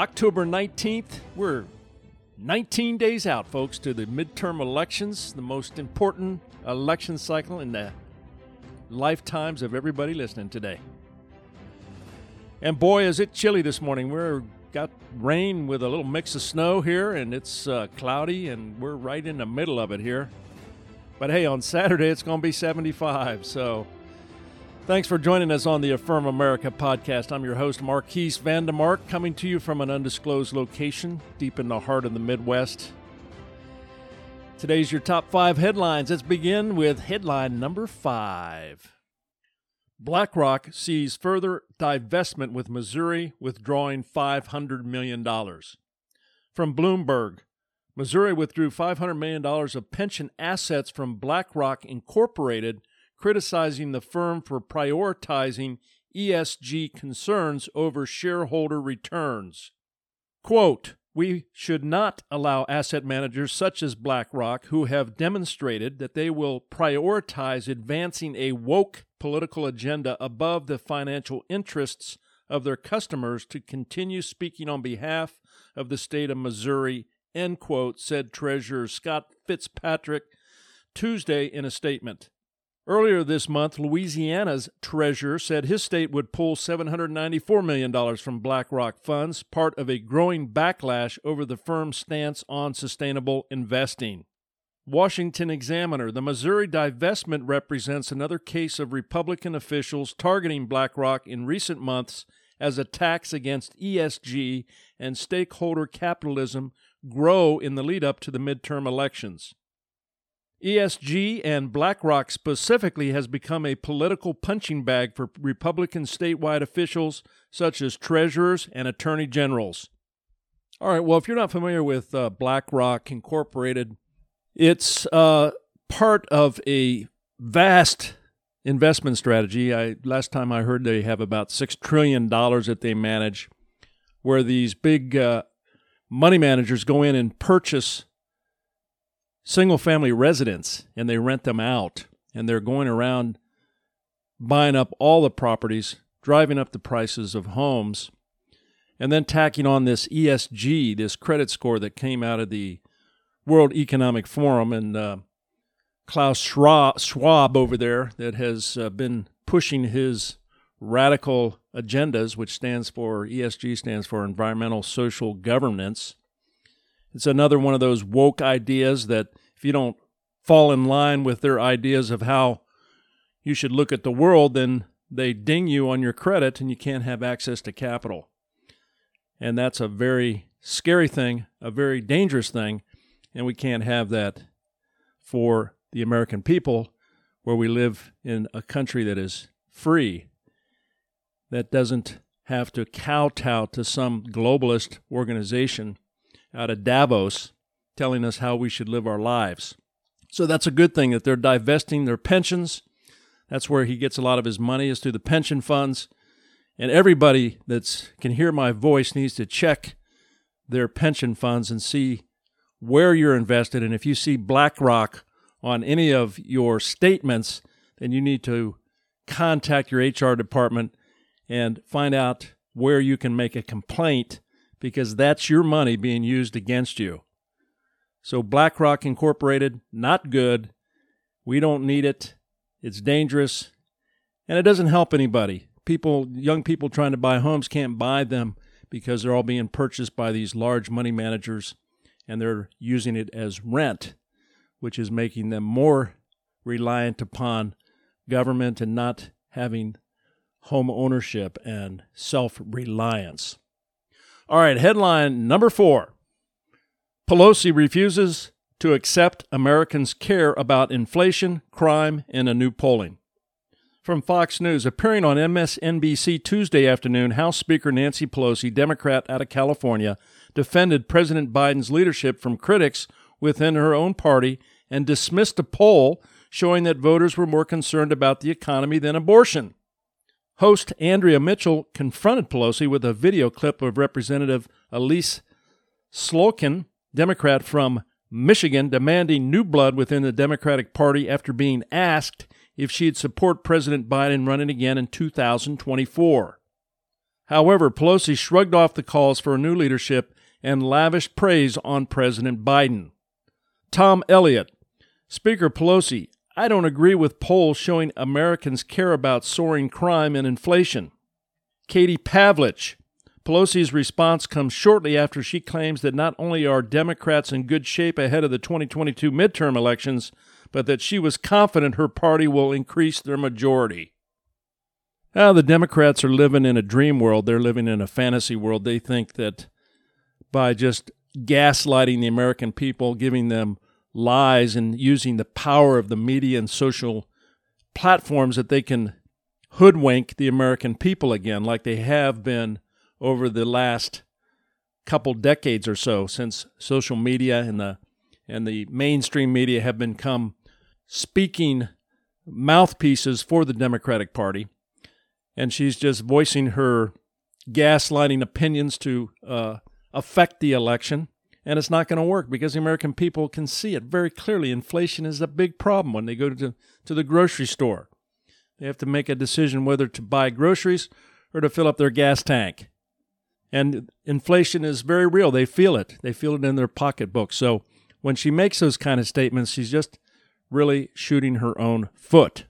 October 19th, we're 19 days out, folks, to the midterm elections, the most important election cycle in the lifetimes of everybody listening today. And boy, is it chilly this morning. We're got rain with a little mix of snow here, and it's uh, cloudy, and we're right in the middle of it here. But hey, on Saturday it's going to be 75. So thanks for joining us on the Affirm America podcast. I'm your host, Marquis Vandemark, coming to you from an undisclosed location deep in the heart of the Midwest. Today's your top five headlines. Let's begin with headline number five. BlackRock sees further divestment with Missouri withdrawing $500 million. From Bloomberg, Missouri withdrew $500 million of pension assets from BlackRock Incorporated, criticizing the firm for prioritizing ESG concerns over shareholder returns. Quote, we should not allow asset managers such as BlackRock, who have demonstrated that they will prioritize advancing a woke political agenda above the financial interests of their customers, to continue speaking on behalf of the state of Missouri end quote, said Treasurer Scott Fitzpatrick Tuesday in a statement. Earlier this month, Louisiana's treasurer said his state would pull $794 million from BlackRock funds, part of a growing backlash over the firm's stance on sustainable investing. Washington Examiner The Missouri divestment represents another case of Republican officials targeting BlackRock in recent months as attacks against ESG and stakeholder capitalism grow in the lead up to the midterm elections. ESG and BlackRock specifically has become a political punching bag for Republican statewide officials such as treasurers and attorney generals. All right, well, if you're not familiar with uh, BlackRock Incorporated, it's uh, part of a vast investment strategy. I last time I heard they have about six trillion dollars that they manage, where these big uh, money managers go in and purchase single family residents and they rent them out and they're going around buying up all the properties, driving up the prices of homes, and then tacking on this ESG, this credit score that came out of the World Economic Forum and uh, Klaus Schwab over there that has uh, been pushing his radical agendas, which stands for ESG stands for environmental social governance. It's another one of those woke ideas that if you don't fall in line with their ideas of how you should look at the world, then they ding you on your credit and you can't have access to capital. And that's a very scary thing, a very dangerous thing, and we can't have that for the American people where we live in a country that is free that doesn't have to kowtow to some globalist organization out of Davos telling us how we should live our lives. So that's a good thing that they're divesting their pensions. That's where he gets a lot of his money is through the pension funds. And everybody that can hear my voice needs to check their pension funds and see where you're invested. And if you see BlackRock on any of your statements, then you need to contact your HR department and find out where you can make a complaint because that's your money being used against you. So, BlackRock Incorporated, not good. We don't need it. It's dangerous and it doesn't help anybody. People, young people trying to buy homes can't buy them because they're all being purchased by these large money managers and they're using it as rent, which is making them more reliant upon government and not having home ownership and self reliance. All right, headline number four Pelosi refuses to accept Americans' care about inflation, crime, and a new polling. From Fox News, appearing on MSNBC Tuesday afternoon, House Speaker Nancy Pelosi, Democrat out of California, defended President Biden's leadership from critics within her own party and dismissed a poll showing that voters were more concerned about the economy than abortion. Host Andrea Mitchell confronted Pelosi with a video clip of Representative Elise Slotkin, Democrat from Michigan, demanding new blood within the Democratic Party after being asked if she'd support President Biden running again in 2024. However, Pelosi shrugged off the calls for a new leadership and lavished praise on President Biden. Tom Elliott, Speaker Pelosi, I don't agree with polls showing Americans care about soaring crime and inflation. Katie Pavlich, Pelosi's response comes shortly after she claims that not only are Democrats in good shape ahead of the 2022 midterm elections, but that she was confident her party will increase their majority. Now, the Democrats are living in a dream world. They're living in a fantasy world. They think that by just gaslighting the American people, giving them lies, and using the power of the media and social platforms, that they can hoodwink the American people again, like they have been over the last couple decades or so since social media and the and the mainstream media have become speaking mouthpieces for the Democratic Party, and she's just voicing her gaslighting opinions to uh, affect the election. And it's not going to work because the American people can see it very clearly. Inflation is a big problem when they go to, to the grocery store. They have to make a decision whether to buy groceries or to fill up their gas tank. And inflation is very real. They feel it. They feel it in their pocketbook. So when she makes those kind of statements, she's just really shooting her own foot.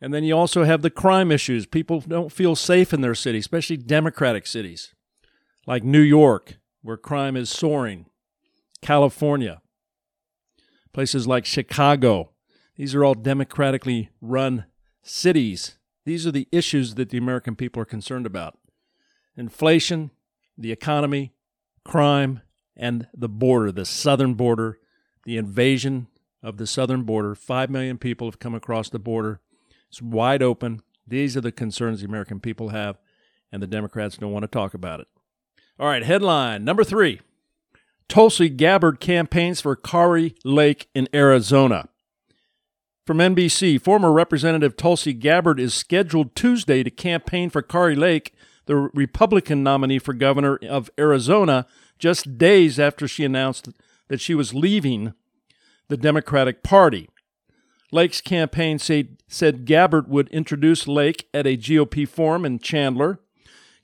And then you also have the crime issues. People don't feel safe in their city, especially Democratic cities like New York, where crime is soaring, California, places like Chicago. These are all democratically run cities. These are the issues that the American people are concerned about inflation, the economy, crime, and the border, the southern border, the invasion of the southern border. Five million people have come across the border. It's wide open. These are the concerns the American people have, and the Democrats don't want to talk about it. All right, headline number three Tulsi Gabbard campaigns for Kari Lake in Arizona. From NBC, former Representative Tulsi Gabbard is scheduled Tuesday to campaign for Kari Lake, the Republican nominee for governor of Arizona, just days after she announced that she was leaving the Democratic Party. Lake's campaign say, said Gabbard would introduce Lake at a GOP forum in Chandler.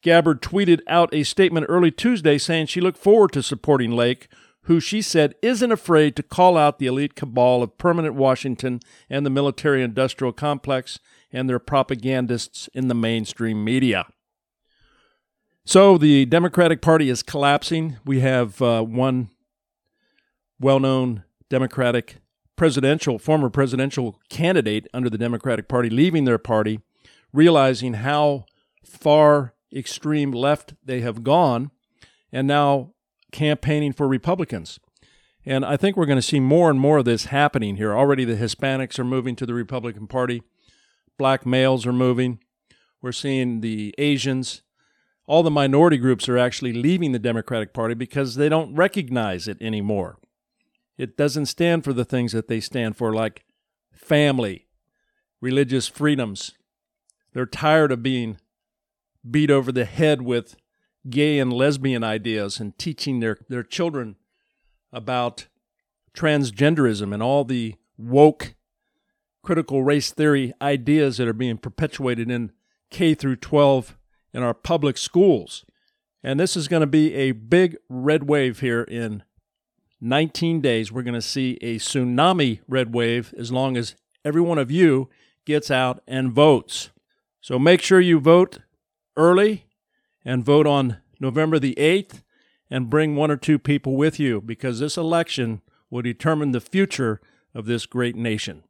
Gabbard tweeted out a statement early Tuesday saying she looked forward to supporting Lake, who she said isn't afraid to call out the elite cabal of permanent Washington and the military industrial complex and their propagandists in the mainstream media. So the Democratic Party is collapsing. We have uh, one well known Democratic presidential, former presidential candidate under the Democratic Party leaving their party, realizing how far extreme left they have gone, and now campaigning for Republicans. And I think we're going to see more and more of this happening here. Already the Hispanics are moving to the Republican Party, black males are moving. We're seeing the Asians. All the minority groups are actually leaving the Democratic Party because they don't recognize it anymore. It doesn't stand for the things that they stand for, like family, religious freedoms. They're tired of being beat over the head with gay and lesbian ideas and teaching their, their children about transgenderism and all the woke critical race theory ideas that are being perpetuated in K through 12 in our public schools. And this is going to be a big red wave here in 19 days, we're going to see a tsunami red wave as long as every one of you gets out and votes. So make sure you vote early and vote on November the 8th and bring one or two people with you because this election will determine the future of this great nation.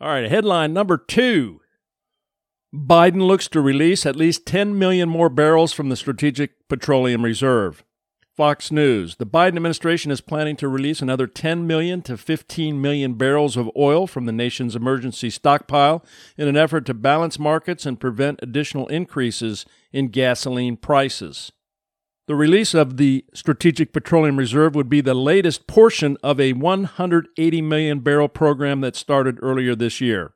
All right, headline number two Biden looks to release at least 10 million more barrels from the Strategic Petroleum Reserve. Fox News. The Biden administration is planning to release another 10 million to 15 million barrels of oil from the nation's emergency stockpile in an effort to balance markets and prevent additional increases in gasoline prices. The release of the Strategic Petroleum Reserve would be the latest portion of a 180 million barrel program that started earlier this year.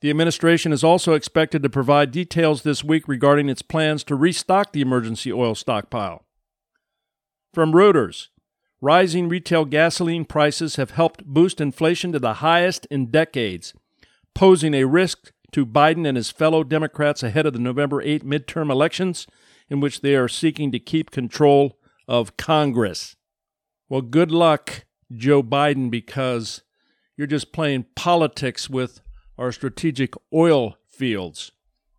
The administration is also expected to provide details this week regarding its plans to restock the emergency oil stockpile. From Reuters, rising retail gasoline prices have helped boost inflation to the highest in decades, posing a risk to Biden and his fellow Democrats ahead of the November 8 midterm elections, in which they are seeking to keep control of Congress. Well, good luck, Joe Biden, because you're just playing politics with our strategic oil fields.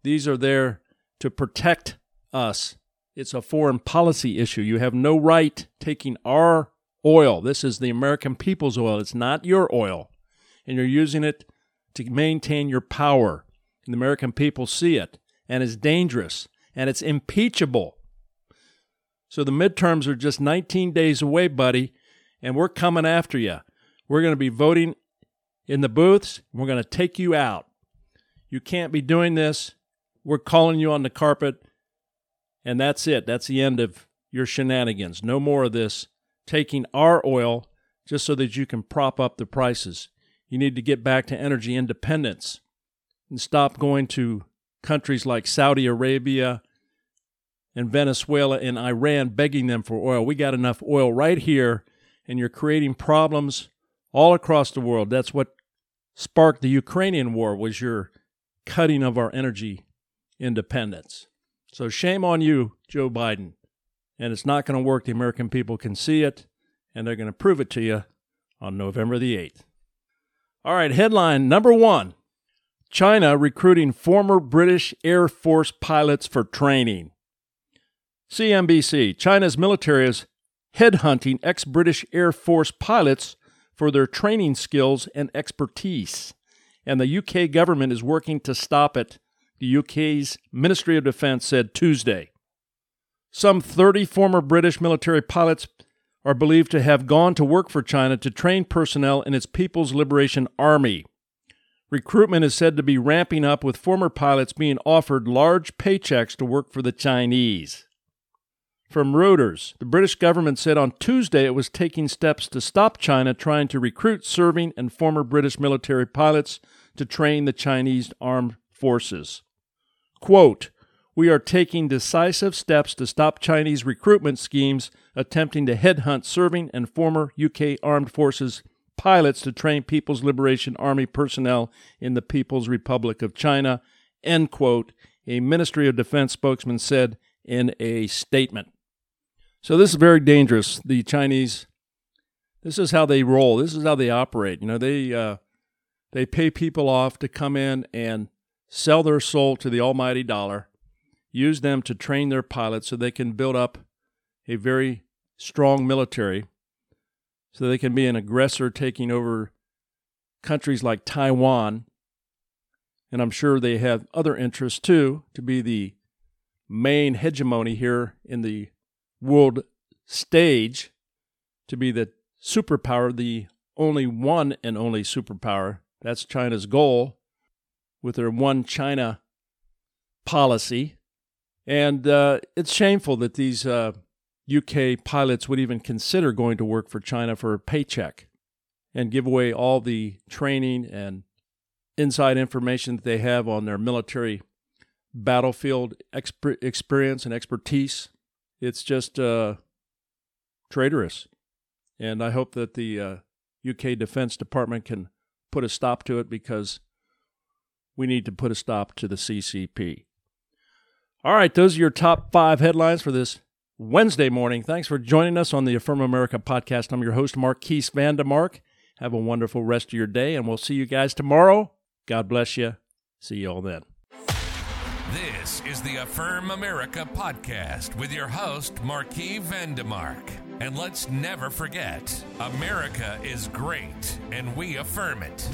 These are there to protect us. It's a foreign policy issue. You have no right taking our oil. This is the American people's oil. It's not your oil. And you're using it to maintain your power. And the American people see it. And it's dangerous. And it's impeachable. So the midterms are just 19 days away, buddy. And we're coming after you. We're going to be voting in the booths. and We're going to take you out. You can't be doing this. We're calling you on the carpet. And that's it. That's the end of your shenanigans. No more of this taking our oil just so that you can prop up the prices. You need to get back to energy independence and stop going to countries like Saudi Arabia and Venezuela and Iran begging them for oil. We got enough oil right here, and you're creating problems all across the world. That's what sparked the Ukrainian war was your cutting of our energy independence. So shame on you, Joe Biden. And it's not going to work. The American people can see it, and they're going to prove it to you on November the 8th. All right, headline number one China recruiting former British Air Force pilots for training. CNBC China's military is headhunting ex British Air Force pilots for their training skills and expertise, and the UK government is working to stop it, the UK's Ministry of Defence said Tuesday. Some 30 former British military pilots are believed to have gone to work for China to train personnel in its People's Liberation Army. Recruitment is said to be ramping up, with former pilots being offered large paychecks to work for the Chinese. From Reuters, the British government said on Tuesday it was taking steps to stop China trying to recruit serving and former British military pilots to train the Chinese armed forces. Quote, we are taking decisive steps to stop Chinese recruitment schemes attempting to headhunt serving and former UK armed forces pilots to train People's Liberation Army personnel in the People's Republic of China, end quote, a Ministry of Defense spokesman said in a statement. So this is very dangerous. The Chinese, this is how they roll. This is how they operate. You know, they uh, they pay people off to come in and sell their soul to the almighty dollar, use them to train their pilots so they can build up a very strong military, so they can be an aggressor taking over countries like Taiwan. And I'm sure they have other interests too to be the main hegemony here in the world stage to be the superpower, the only one and only superpower. That's China's goal with their one China policy. And uh, it's shameful that these uh, UK pilots would even consider going to work for China for a paycheck and give away all the training and inside information that they have on their military battlefield exp- experience and expertise it's just uh, traitorous. And I hope that the uh, UK Defense Department can put a stop to it because we need to put a stop to the CCP. All right, those are your top five headlines for this Wednesday morning. Thanks for joining us on the Affirm America podcast. I'm your host, Marquis Vandemark. Have a wonderful rest of your day, and we'll see you guys tomorrow. God bless you. See you all then. This is the Affirm America podcast with your host, Marquis Vandemark. And let's never forget America is great, and we affirm it.